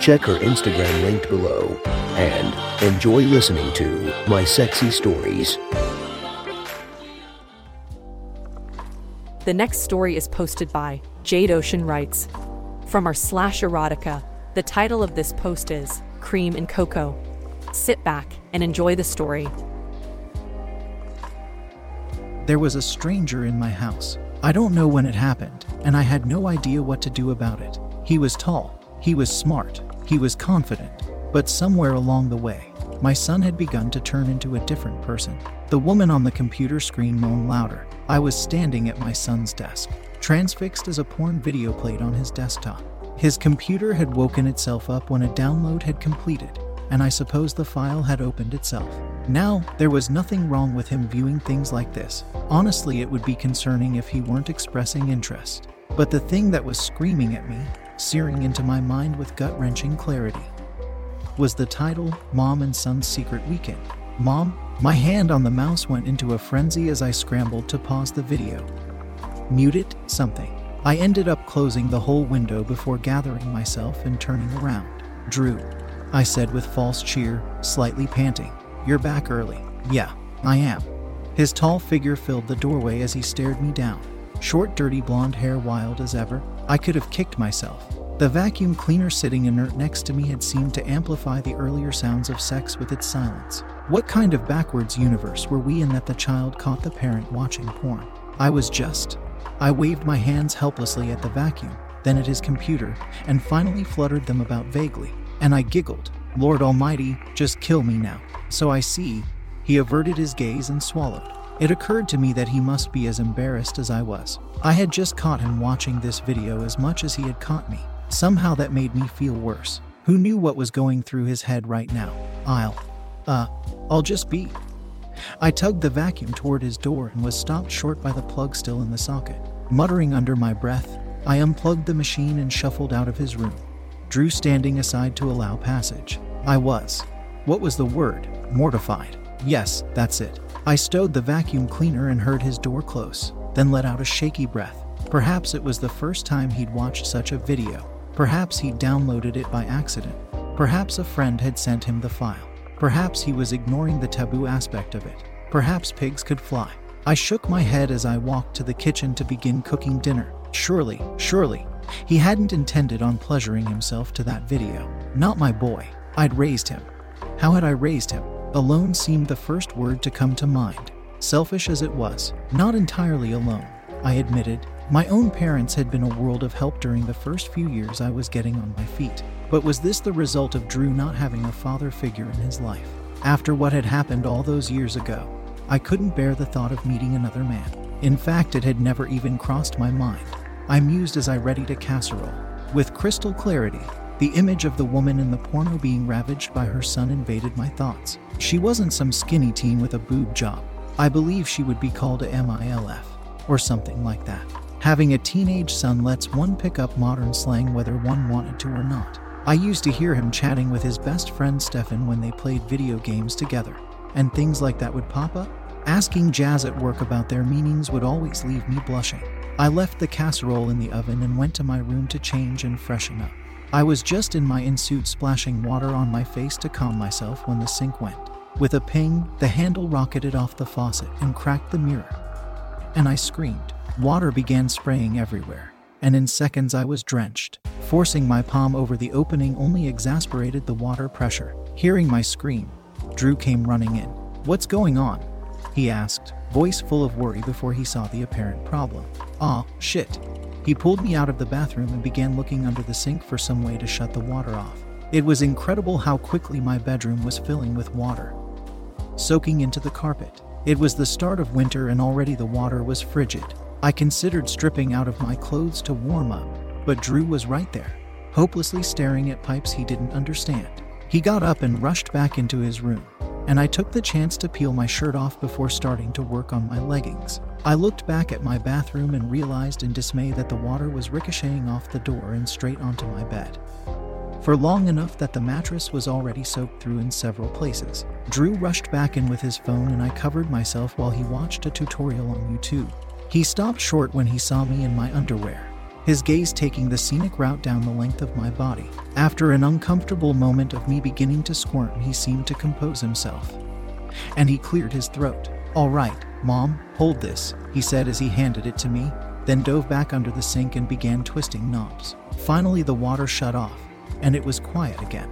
Check her Instagram linked below and enjoy listening to My Sexy Stories. The next story is posted by Jade Ocean Writes. From our slash erotica, the title of this post is Cream and Cocoa. Sit back and enjoy the story. There was a stranger in my house. I don't know when it happened, and I had no idea what to do about it. He was tall, he was smart, he was confident, but somewhere along the way, my son had begun to turn into a different person. The woman on the computer screen moaned louder. I was standing at my son's desk, transfixed as a porn video played on his desktop. His computer had woken itself up when a download had completed, and I suppose the file had opened itself. Now, there was nothing wrong with him viewing things like this. Honestly, it would be concerning if he weren't expressing interest. But the thing that was screaming at me, searing into my mind with gut wrenching clarity, was the title Mom and Son's Secret Weekend. Mom, my hand on the mouse went into a frenzy as I scrambled to pause the video. Mute it, something. I ended up closing the whole window before gathering myself and turning around. Drew, I said with false cheer, slightly panting. You're back early. Yeah, I am. His tall figure filled the doorway as he stared me down. Short, dirty blonde hair wild as ever. I could have kicked myself. The vacuum cleaner sitting inert next to me had seemed to amplify the earlier sounds of sex with its silence. What kind of backwards universe were we in that the child caught the parent watching porn? I was just. I waved my hands helplessly at the vacuum, then at his computer, and finally fluttered them about vaguely. And I giggled. Lord Almighty, just kill me now. So I see. He averted his gaze and swallowed. It occurred to me that he must be as embarrassed as I was. I had just caught him watching this video as much as he had caught me. Somehow that made me feel worse. Who knew what was going through his head right now? I'll. Uh, I'll just be. I tugged the vacuum toward his door and was stopped short by the plug still in the socket. Muttering under my breath, I unplugged the machine and shuffled out of his room. Drew standing aside to allow passage. I was. What was the word? Mortified. Yes, that's it. I stowed the vacuum cleaner and heard his door close, then let out a shaky breath. Perhaps it was the first time he'd watched such a video. Perhaps he'd downloaded it by accident. Perhaps a friend had sent him the file. Perhaps he was ignoring the taboo aspect of it. Perhaps pigs could fly. I shook my head as I walked to the kitchen to begin cooking dinner. Surely, surely, he hadn't intended on pleasuring himself to that video. Not my boy. I'd raised him. How had I raised him? Alone seemed the first word to come to mind. Selfish as it was, not entirely alone, I admitted. My own parents had been a world of help during the first few years I was getting on my feet. But was this the result of Drew not having a father figure in his life? After what had happened all those years ago, I couldn't bear the thought of meeting another man. In fact, it had never even crossed my mind. I mused as I readied a casserole. With crystal clarity, the image of the woman in the porno being ravaged by her son invaded my thoughts. She wasn't some skinny teen with a boob job. I believe she would be called a MILF, or something like that. Having a teenage son lets one pick up modern slang whether one wanted to or not. I used to hear him chatting with his best friend Stefan when they played video games together, and things like that would pop up. Asking Jazz at work about their meanings would always leave me blushing. I left the casserole in the oven and went to my room to change and freshen up. I was just in my ensuite splashing water on my face to calm myself when the sink went. With a ping, the handle rocketed off the faucet and cracked the mirror. And I screamed. Water began spraying everywhere, and in seconds I was drenched. Forcing my palm over the opening only exasperated the water pressure. Hearing my scream, Drew came running in. What's going on? He asked, voice full of worry before he saw the apparent problem. Ah, shit. He pulled me out of the bathroom and began looking under the sink for some way to shut the water off. It was incredible how quickly my bedroom was filling with water, soaking into the carpet. It was the start of winter and already the water was frigid. I considered stripping out of my clothes to warm up, but Drew was right there, hopelessly staring at pipes he didn't understand. He got up and rushed back into his room. And I took the chance to peel my shirt off before starting to work on my leggings. I looked back at my bathroom and realized in dismay that the water was ricocheting off the door and straight onto my bed. For long enough that the mattress was already soaked through in several places. Drew rushed back in with his phone and I covered myself while he watched a tutorial on YouTube. He stopped short when he saw me in my underwear, his gaze taking the scenic route down the length of my body. After an uncomfortable moment of me beginning to squirm, he seemed to compose himself. And he cleared his throat. All right, Mom, hold this, he said as he handed it to me, then dove back under the sink and began twisting knobs. Finally, the water shut off, and it was quiet again.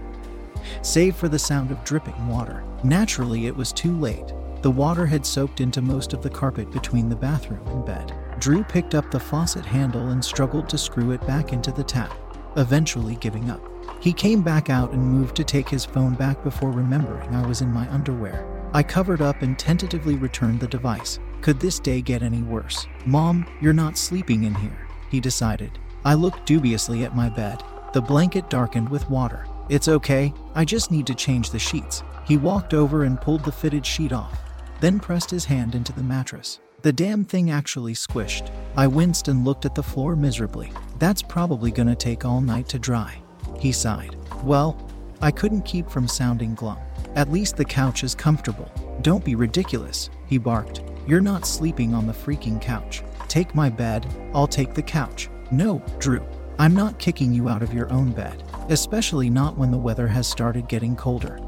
Save for the sound of dripping water. Naturally, it was too late. The water had soaked into most of the carpet between the bathroom and bed. Drew picked up the faucet handle and struggled to screw it back into the tap, eventually giving up. He came back out and moved to take his phone back before remembering I was in my underwear. I covered up and tentatively returned the device. Could this day get any worse? Mom, you're not sleeping in here, he decided. I looked dubiously at my bed. The blanket darkened with water. It's okay, I just need to change the sheets. He walked over and pulled the fitted sheet off, then pressed his hand into the mattress. The damn thing actually squished. I winced and looked at the floor miserably. That's probably gonna take all night to dry. He sighed. Well, I couldn't keep from sounding glum. At least the couch is comfortable. Don't be ridiculous, he barked. You're not sleeping on the freaking couch. Take my bed, I'll take the couch. No, Drew. I'm not kicking you out of your own bed, especially not when the weather has started getting colder.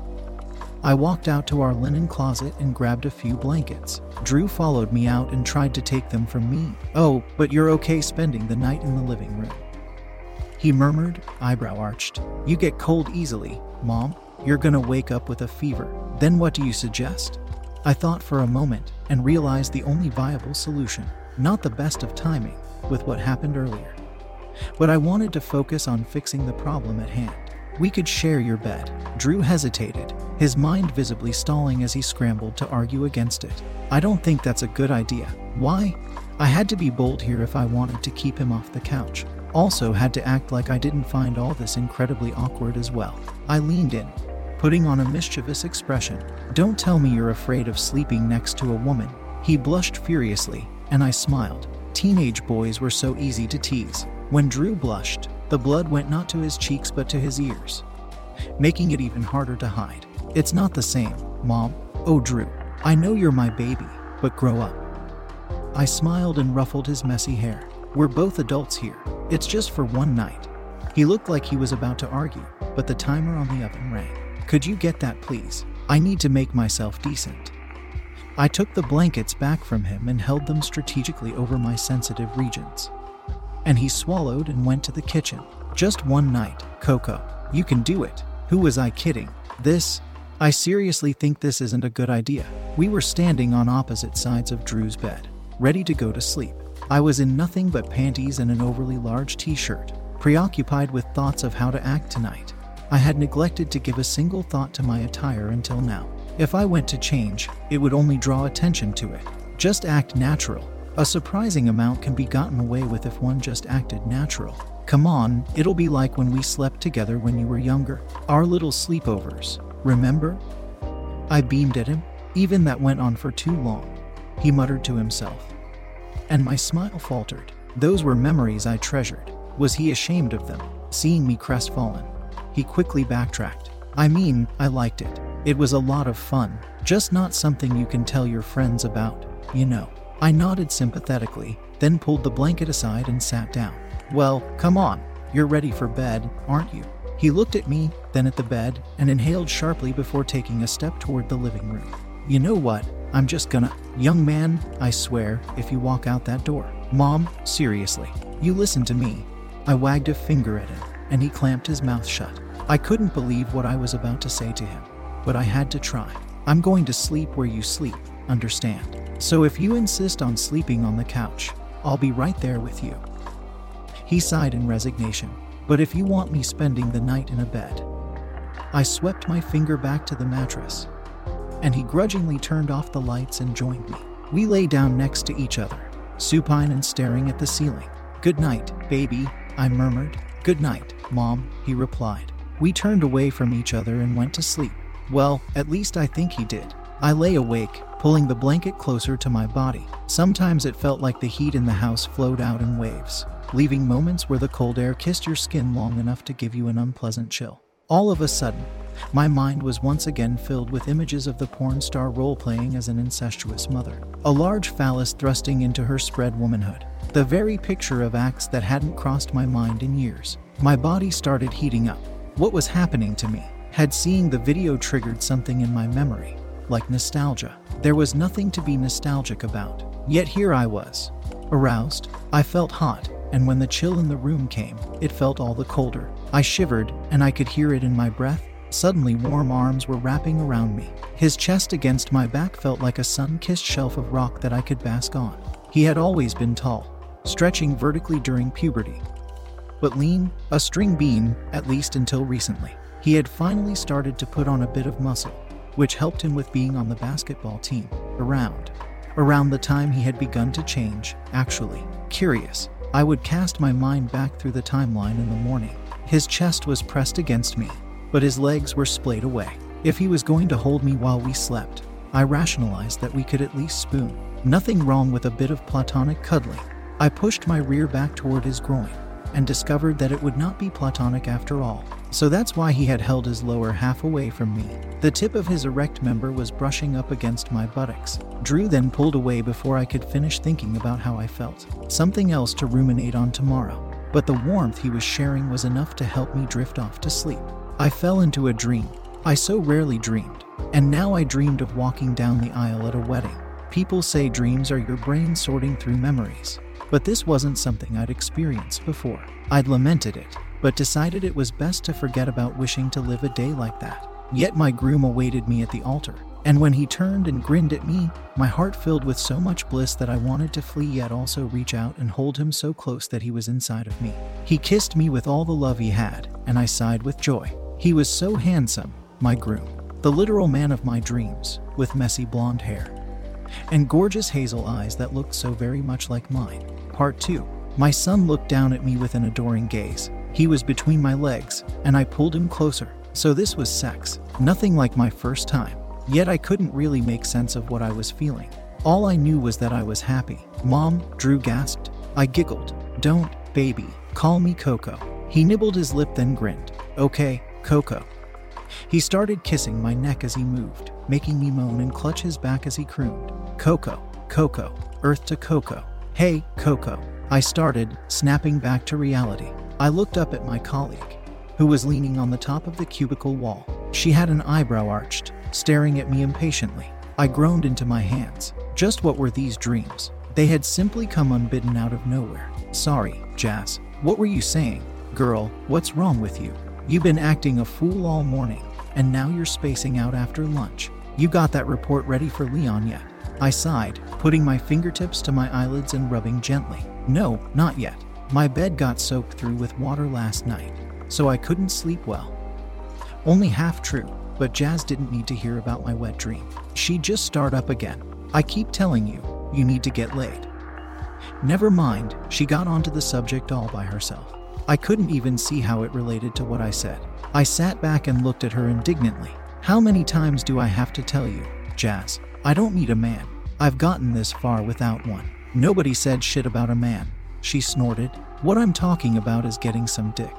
I walked out to our linen closet and grabbed a few blankets. Drew followed me out and tried to take them from me. Oh, but you're okay spending the night in the living room. He murmured, eyebrow arched. You get cold easily, Mom. You're gonna wake up with a fever. Then what do you suggest? I thought for a moment and realized the only viable solution, not the best of timing, with what happened earlier. But I wanted to focus on fixing the problem at hand. We could share your bed. Drew hesitated, his mind visibly stalling as he scrambled to argue against it. I don't think that's a good idea. Why? I had to be bold here if I wanted to keep him off the couch. Also, had to act like I didn't find all this incredibly awkward as well. I leaned in, putting on a mischievous expression. Don't tell me you're afraid of sleeping next to a woman. He blushed furiously, and I smiled. Teenage boys were so easy to tease. When Drew blushed, the blood went not to his cheeks but to his ears, making it even harder to hide. It's not the same, Mom. Oh, Drew, I know you're my baby, but grow up. I smiled and ruffled his messy hair. We're both adults here. It's just for one night. He looked like he was about to argue, but the timer on the oven rang. Could you get that, please? I need to make myself decent. I took the blankets back from him and held them strategically over my sensitive regions and he swallowed and went to the kitchen. Just one night, Coco. You can do it. Who was I kidding? This. I seriously think this isn't a good idea. We were standing on opposite sides of Drew's bed, ready to go to sleep. I was in nothing but panties and an overly large t shirt, preoccupied with thoughts of how to act tonight. I had neglected to give a single thought to my attire until now. If I went to change, it would only draw attention to it. Just act natural, a surprising amount can be gotten away with if one just acted natural. Come on, it'll be like when we slept together when you were younger. Our little sleepovers, remember? I beamed at him. Even that went on for too long, he muttered to himself. And my smile faltered. Those were memories I treasured. Was he ashamed of them, seeing me crestfallen? He quickly backtracked. I mean, I liked it. It was a lot of fun, just not something you can tell your friends about, you know. I nodded sympathetically, then pulled the blanket aside and sat down. Well, come on, you're ready for bed, aren't you? He looked at me, then at the bed, and inhaled sharply before taking a step toward the living room. You know what? I'm just gonna. Young man, I swear, if you walk out that door. Mom, seriously, you listen to me. I wagged a finger at him, and he clamped his mouth shut. I couldn't believe what I was about to say to him, but I had to try. I'm going to sleep where you sleep, understand? So if you insist on sleeping on the couch, I'll be right there with you. He sighed in resignation. But if you want me spending the night in a bed, I swept my finger back to the mattress, and he grudgingly turned off the lights and joined me. We lay down next to each other, supine and staring at the ceiling. Good night, baby, I murmured. Good night, Mom, he replied. We turned away from each other and went to sleep. Well, at least I think he did. I lay awake, pulling the blanket closer to my body. Sometimes it felt like the heat in the house flowed out in waves, leaving moments where the cold air kissed your skin long enough to give you an unpleasant chill. All of a sudden, my mind was once again filled with images of the porn star role playing as an incestuous mother, a large phallus thrusting into her spread womanhood. The very picture of acts that hadn't crossed my mind in years. My body started heating up. What was happening to me? Had seeing the video triggered something in my memory, like nostalgia. There was nothing to be nostalgic about. Yet here I was. Aroused, I felt hot, and when the chill in the room came, it felt all the colder. I shivered, and I could hear it in my breath. Suddenly, warm arms were wrapping around me. His chest against my back felt like a sun kissed shelf of rock that I could bask on. He had always been tall, stretching vertically during puberty, but lean, a string bean, at least until recently. He had finally started to put on a bit of muscle, which helped him with being on the basketball team. Around. Around the time he had begun to change, actually. Curious, I would cast my mind back through the timeline in the morning. His chest was pressed against me, but his legs were splayed away. If he was going to hold me while we slept, I rationalized that we could at least spoon. Nothing wrong with a bit of platonic cuddling. I pushed my rear back toward his groin and discovered that it would not be platonic after all. So that's why he had held his lower half away from me. The tip of his erect member was brushing up against my buttocks. Drew then pulled away before I could finish thinking about how I felt. Something else to ruminate on tomorrow. But the warmth he was sharing was enough to help me drift off to sleep. I fell into a dream. I so rarely dreamed. And now I dreamed of walking down the aisle at a wedding. People say dreams are your brain sorting through memories. But this wasn't something I'd experienced before. I'd lamented it, but decided it was best to forget about wishing to live a day like that. Yet my groom awaited me at the altar, and when he turned and grinned at me, my heart filled with so much bliss that I wanted to flee yet also reach out and hold him so close that he was inside of me. He kissed me with all the love he had, and I sighed with joy. He was so handsome, my groom, the literal man of my dreams, with messy blonde hair and gorgeous hazel eyes that looked so very much like mine. Part 2. My son looked down at me with an adoring gaze. He was between my legs, and I pulled him closer. So this was sex. Nothing like my first time. Yet I couldn't really make sense of what I was feeling. All I knew was that I was happy. Mom, Drew gasped. I giggled. Don't, baby. Call me Coco. He nibbled his lip, then grinned. Okay, Coco. He started kissing my neck as he moved, making me moan and clutch his back as he crooned. Coco, Coco, Earth to Coco. Hey, Coco. I started, snapping back to reality. I looked up at my colleague, who was leaning on the top of the cubicle wall. She had an eyebrow arched, staring at me impatiently. I groaned into my hands. Just what were these dreams? They had simply come unbidden out of nowhere. Sorry, Jazz. What were you saying? Girl, what's wrong with you? You've been acting a fool all morning, and now you're spacing out after lunch. You got that report ready for Leon yet? I sighed, putting my fingertips to my eyelids and rubbing gently. No, not yet. My bed got soaked through with water last night, so I couldn't sleep well. Only half true, but Jazz didn't need to hear about my wet dream. She'd just start up again. I keep telling you, you need to get laid. Never mind, she got onto the subject all by herself. I couldn't even see how it related to what I said. I sat back and looked at her indignantly. How many times do I have to tell you, Jazz? I don't need a man. I've gotten this far without one. Nobody said shit about a man. She snorted. What I'm talking about is getting some dick.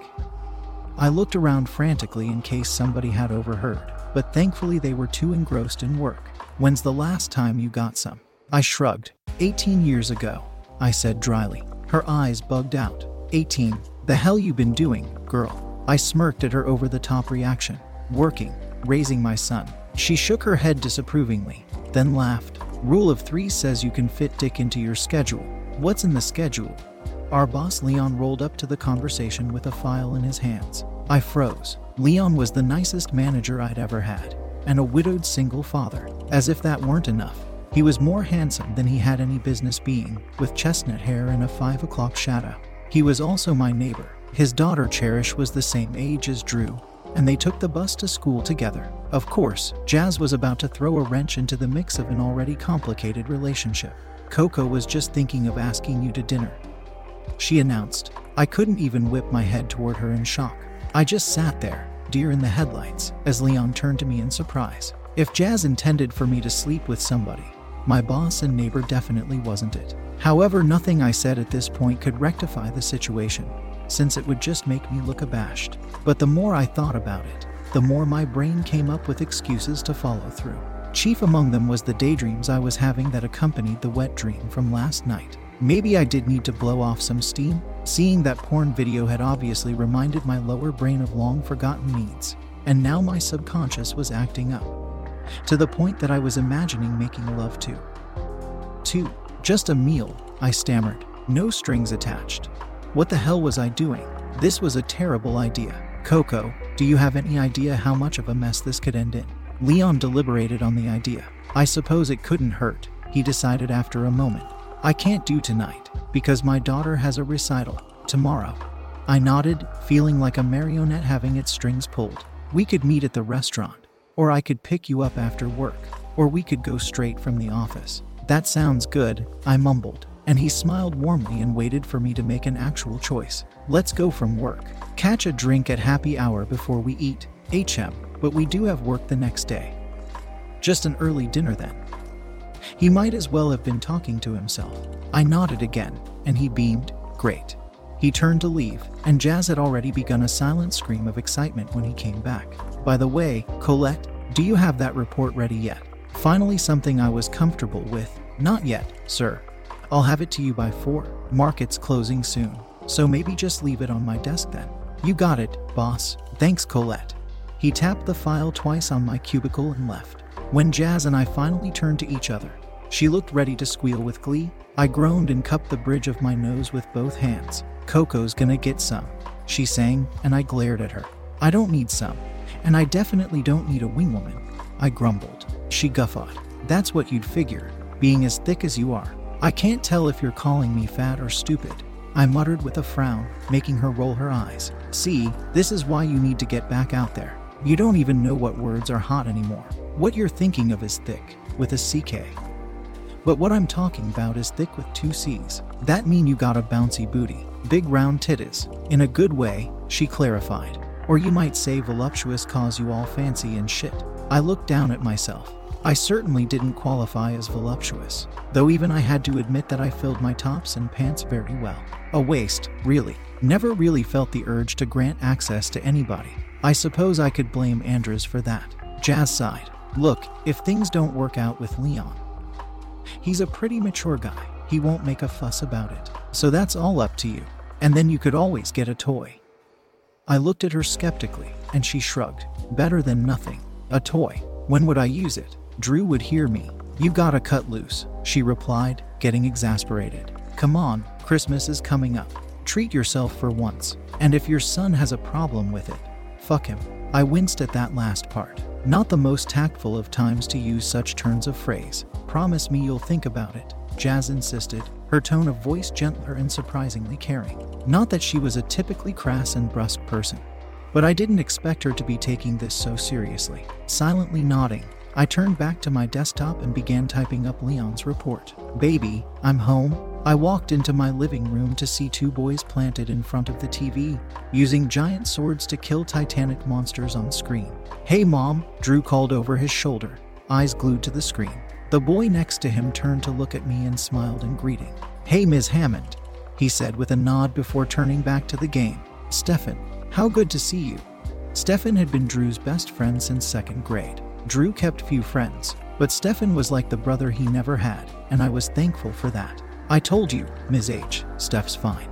I looked around frantically in case somebody had overheard, but thankfully they were too engrossed in work. When's the last time you got some? I shrugged. 18 years ago, I said dryly. Her eyes bugged out. 18. The hell you been doing, girl? I smirked at her over the top reaction. Working, raising my son. She shook her head disapprovingly then laughed. Rule of three says you can fit Dick into your schedule. What's in the schedule? Our boss Leon rolled up to the conversation with a file in his hands. I froze. Leon was the nicest manager I'd ever had, and a widowed single father. As if that weren't enough, he was more handsome than he had any business being, with chestnut hair and a five o'clock shadow. He was also my neighbor. His daughter Cherish was the same age as Drew, and they took the bus to school together. Of course, Jazz was about to throw a wrench into the mix of an already complicated relationship. Coco was just thinking of asking you to dinner. She announced. I couldn't even whip my head toward her in shock. I just sat there, deer in the headlights, as Leon turned to me in surprise. If Jazz intended for me to sleep with somebody, my boss and neighbor definitely wasn't it. However, nothing I said at this point could rectify the situation, since it would just make me look abashed. But the more I thought about it, the more my brain came up with excuses to follow through. Chief among them was the daydreams I was having that accompanied the wet dream from last night. Maybe I did need to blow off some steam. Seeing that porn video had obviously reminded my lower brain of long forgotten needs, and now my subconscious was acting up. To the point that I was imagining making love to. 2. Just a meal, I stammered. No strings attached. What the hell was I doing? This was a terrible idea. Coco, do you have any idea how much of a mess this could end in? Leon deliberated on the idea. I suppose it couldn't hurt, he decided after a moment. I can't do tonight, because my daughter has a recital tomorrow. I nodded, feeling like a marionette having its strings pulled. We could meet at the restaurant, or I could pick you up after work, or we could go straight from the office. That sounds good, I mumbled, and he smiled warmly and waited for me to make an actual choice. Let's go from work. Catch a drink at happy hour before we eat. HM, but we do have work the next day. Just an early dinner then. He might as well have been talking to himself. I nodded again, and he beamed, Great. He turned to leave, and Jazz had already begun a silent scream of excitement when he came back. By the way, Colette, do you have that report ready yet? Finally, something I was comfortable with. Not yet, sir. I'll have it to you by four. Market's closing soon, so maybe just leave it on my desk then. You got it, boss. Thanks, Colette. He tapped the file twice on my cubicle and left. When Jazz and I finally turned to each other, she looked ready to squeal with glee. I groaned and cupped the bridge of my nose with both hands. Coco's gonna get some, she sang, and I glared at her. I don't need some, and I definitely don't need a wingwoman. I grumbled. She guffawed. That's what you'd figure, being as thick as you are. I can't tell if you're calling me fat or stupid. I muttered with a frown, making her roll her eyes. See, this is why you need to get back out there. You don't even know what words are hot anymore. What you're thinking of is thick, with a CK. But what I'm talking about is thick with two C's. That mean you got a bouncy booty, big round titties. In a good way, she clarified. Or you might say voluptuous cause you all fancy and shit. I looked down at myself. I certainly didn't qualify as voluptuous, though even I had to admit that I filled my tops and pants very well. A waist, really. Never really felt the urge to grant access to anybody. I suppose I could blame Andres for that. Jazz sighed. Look, if things don't work out with Leon, he's a pretty mature guy. He won't make a fuss about it. So that's all up to you. And then you could always get a toy. I looked at her skeptically, and she shrugged. Better than nothing. A toy. When would I use it? Drew would hear me. You gotta cut loose, she replied, getting exasperated. Come on, Christmas is coming up. Treat yourself for once. And if your son has a problem with it, fuck him. I winced at that last part. Not the most tactful of times to use such turns of phrase. Promise me you'll think about it, Jazz insisted, her tone of voice gentler and surprisingly caring. Not that she was a typically crass and brusque person, but I didn't expect her to be taking this so seriously. Silently nodding, I turned back to my desktop and began typing up Leon's report. Baby, I'm home. I walked into my living room to see two boys planted in front of the TV, using giant swords to kill titanic monsters on screen. Hey, Mom, Drew called over his shoulder, eyes glued to the screen. The boy next to him turned to look at me and smiled in greeting. Hey, Ms. Hammond, he said with a nod before turning back to the game. Stefan, how good to see you. Stefan had been Drew's best friend since second grade. Drew kept few friends, but Stefan was like the brother he never had, and I was thankful for that. I told you, Ms. H, Steph's fine.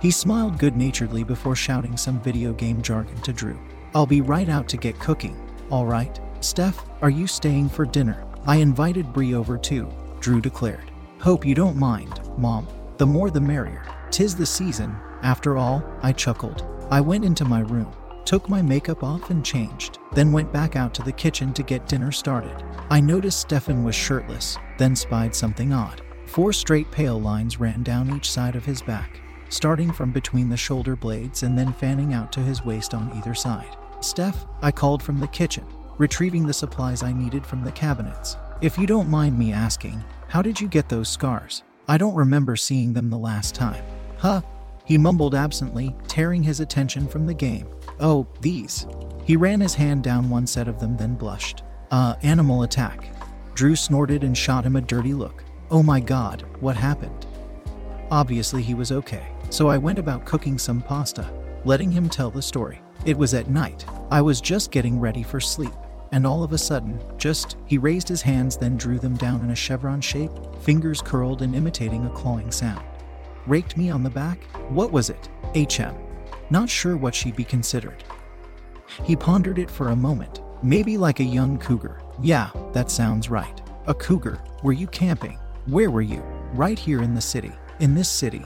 He smiled good naturedly before shouting some video game jargon to Drew. I'll be right out to get cooking, all right? Steph, are you staying for dinner? I invited Bree over too, Drew declared. Hope you don't mind, Mom. The more the merrier. Tis the season, after all, I chuckled. I went into my room, took my makeup off and changed, then went back out to the kitchen to get dinner started. I noticed Stefan was shirtless, then spied something odd. Four straight pale lines ran down each side of his back, starting from between the shoulder blades and then fanning out to his waist on either side. Steph, I called from the kitchen, retrieving the supplies I needed from the cabinets. If you don't mind me asking, how did you get those scars? I don't remember seeing them the last time. Huh? He mumbled absently, tearing his attention from the game. Oh, these. He ran his hand down one set of them, then blushed. Uh, animal attack. Drew snorted and shot him a dirty look. Oh my god, what happened? Obviously, he was okay, so I went about cooking some pasta, letting him tell the story. It was at night. I was just getting ready for sleep, and all of a sudden, just, he raised his hands, then drew them down in a chevron shape, fingers curled and imitating a clawing sound. Raked me on the back? What was it? HM. Not sure what she'd be considered. He pondered it for a moment. Maybe like a young cougar. Yeah, that sounds right. A cougar. Were you camping? Where were you? Right here in the city. In this city.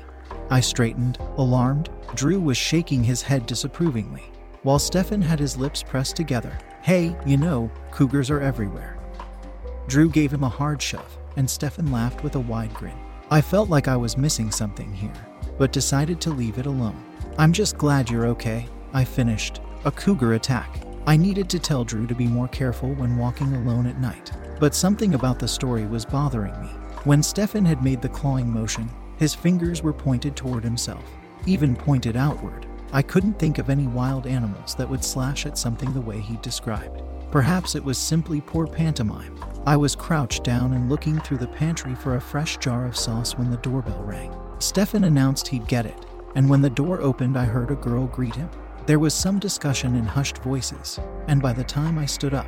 I straightened, alarmed. Drew was shaking his head disapprovingly, while Stefan had his lips pressed together. Hey, you know, cougars are everywhere. Drew gave him a hard shove, and Stefan laughed with a wide grin. I felt like I was missing something here, but decided to leave it alone. I'm just glad you're okay, I finished. A cougar attack. I needed to tell Drew to be more careful when walking alone at night, but something about the story was bothering me. When Stefan had made the clawing motion, his fingers were pointed toward himself, even pointed outward. I couldn't think of any wild animals that would slash at something the way he described. Perhaps it was simply poor pantomime. I was crouched down and looking through the pantry for a fresh jar of sauce when the doorbell rang. Stefan announced he'd get it, and when the door opened, I heard a girl greet him. There was some discussion in hushed voices, and by the time I stood up,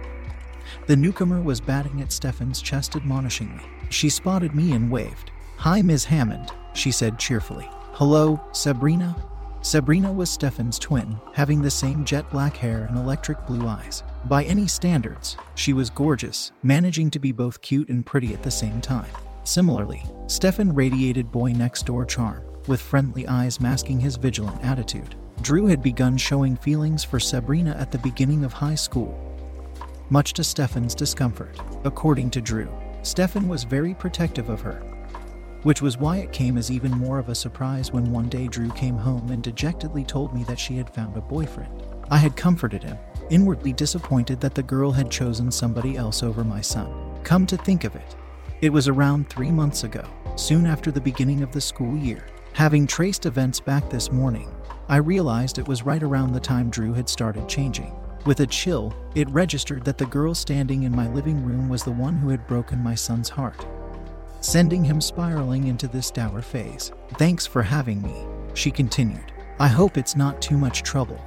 the newcomer was batting at Stefan's chest admonishingly. She spotted me and waved. Hi, Ms. Hammond, she said cheerfully. Hello, Sabrina? Sabrina was Stefan's twin, having the same jet black hair and electric blue eyes. By any standards, she was gorgeous, managing to be both cute and pretty at the same time. Similarly, Stefan radiated boy next door charm, with friendly eyes masking his vigilant attitude. Drew had begun showing feelings for Sabrina at the beginning of high school, much to Stefan's discomfort. According to Drew, Stefan was very protective of her, which was why it came as even more of a surprise when one day Drew came home and dejectedly told me that she had found a boyfriend. I had comforted him, inwardly disappointed that the girl had chosen somebody else over my son. Come to think of it, it was around three months ago, soon after the beginning of the school year. Having traced events back this morning, I realized it was right around the time Drew had started changing. With a chill, it registered that the girl standing in my living room was the one who had broken my son's heart, sending him spiraling into this dour phase. Thanks for having me, she continued. I hope it's not too much trouble.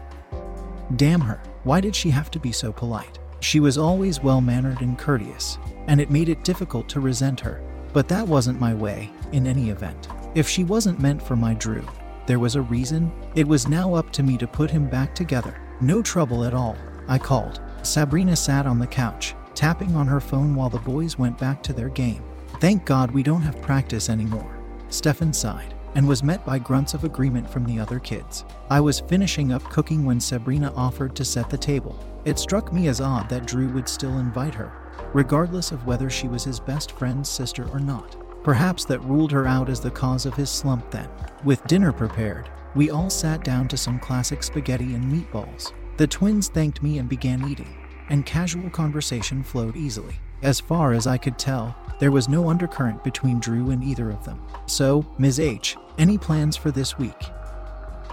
Damn her, why did she have to be so polite? She was always well mannered and courteous, and it made it difficult to resent her. But that wasn't my way, in any event. If she wasn't meant for my Drew, there was a reason. It was now up to me to put him back together. No trouble at all, I called. Sabrina sat on the couch, tapping on her phone while the boys went back to their game. Thank God we don't have practice anymore. Stefan sighed and was met by grunts of agreement from the other kids. I was finishing up cooking when Sabrina offered to set the table. It struck me as odd that Drew would still invite her, regardless of whether she was his best friend's sister or not. Perhaps that ruled her out as the cause of his slump then. With dinner prepared, we all sat down to some classic spaghetti and meatballs. The twins thanked me and began eating, and casual conversation flowed easily. As far as I could tell, there was no undercurrent between Drew and either of them. So, Ms. H, any plans for this week?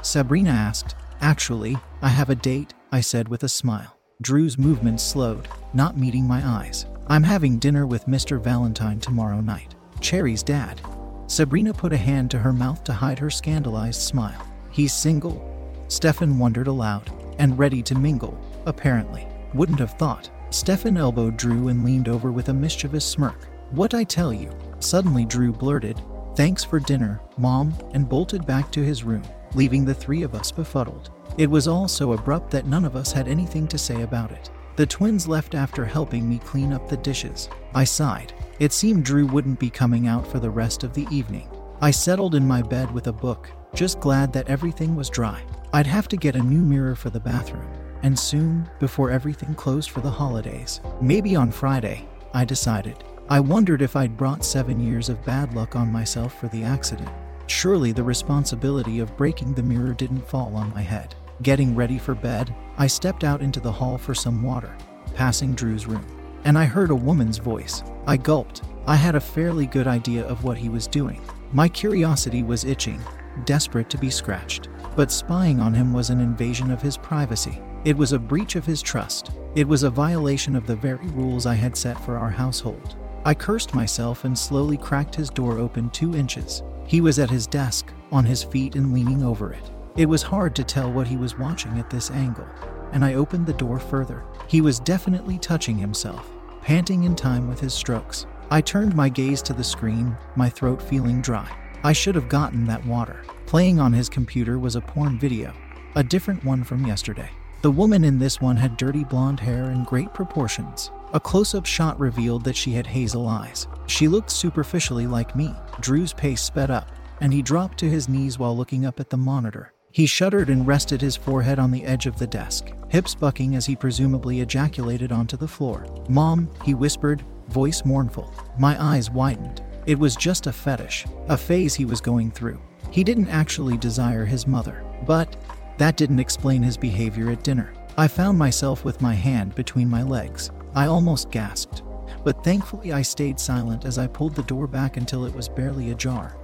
Sabrina asked. Actually, I have a date, I said with a smile. Drew's movements slowed, not meeting my eyes. I'm having dinner with Mr. Valentine tomorrow night. Cherry's dad. Sabrina put a hand to her mouth to hide her scandalized smile. He's single? Stefan wondered aloud, and ready to mingle, apparently. Wouldn't have thought. Stefan elbowed Drew and leaned over with a mischievous smirk. What I tell you? Suddenly, Drew blurted, Thanks for dinner, Mom, and bolted back to his room, leaving the three of us befuddled. It was all so abrupt that none of us had anything to say about it. The twins left after helping me clean up the dishes. I sighed. It seemed Drew wouldn't be coming out for the rest of the evening. I settled in my bed with a book, just glad that everything was dry. I'd have to get a new mirror for the bathroom, and soon, before everything closed for the holidays. Maybe on Friday, I decided. I wondered if I'd brought seven years of bad luck on myself for the accident. Surely the responsibility of breaking the mirror didn't fall on my head. Getting ready for bed, I stepped out into the hall for some water, passing Drew's room, and I heard a woman's voice. I gulped. I had a fairly good idea of what he was doing. My curiosity was itching, desperate to be scratched. But spying on him was an invasion of his privacy. It was a breach of his trust. It was a violation of the very rules I had set for our household. I cursed myself and slowly cracked his door open two inches. He was at his desk, on his feet and leaning over it. It was hard to tell what he was watching at this angle, and I opened the door further. He was definitely touching himself, panting in time with his strokes. I turned my gaze to the screen, my throat feeling dry. I should have gotten that water. Playing on his computer was a porn video, a different one from yesterday. The woman in this one had dirty blonde hair and great proportions. A close up shot revealed that she had hazel eyes. She looked superficially like me. Drew's pace sped up, and he dropped to his knees while looking up at the monitor. He shuddered and rested his forehead on the edge of the desk, hips bucking as he presumably ejaculated onto the floor. Mom, he whispered, voice mournful. My eyes widened. It was just a fetish, a phase he was going through. He didn't actually desire his mother, but that didn't explain his behavior at dinner. I found myself with my hand between my legs. I almost gasped, but thankfully I stayed silent as I pulled the door back until it was barely ajar,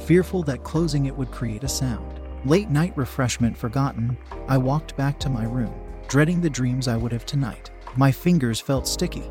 fearful that closing it would create a sound. Late night refreshment forgotten, I walked back to my room, dreading the dreams I would have tonight. My fingers felt sticky.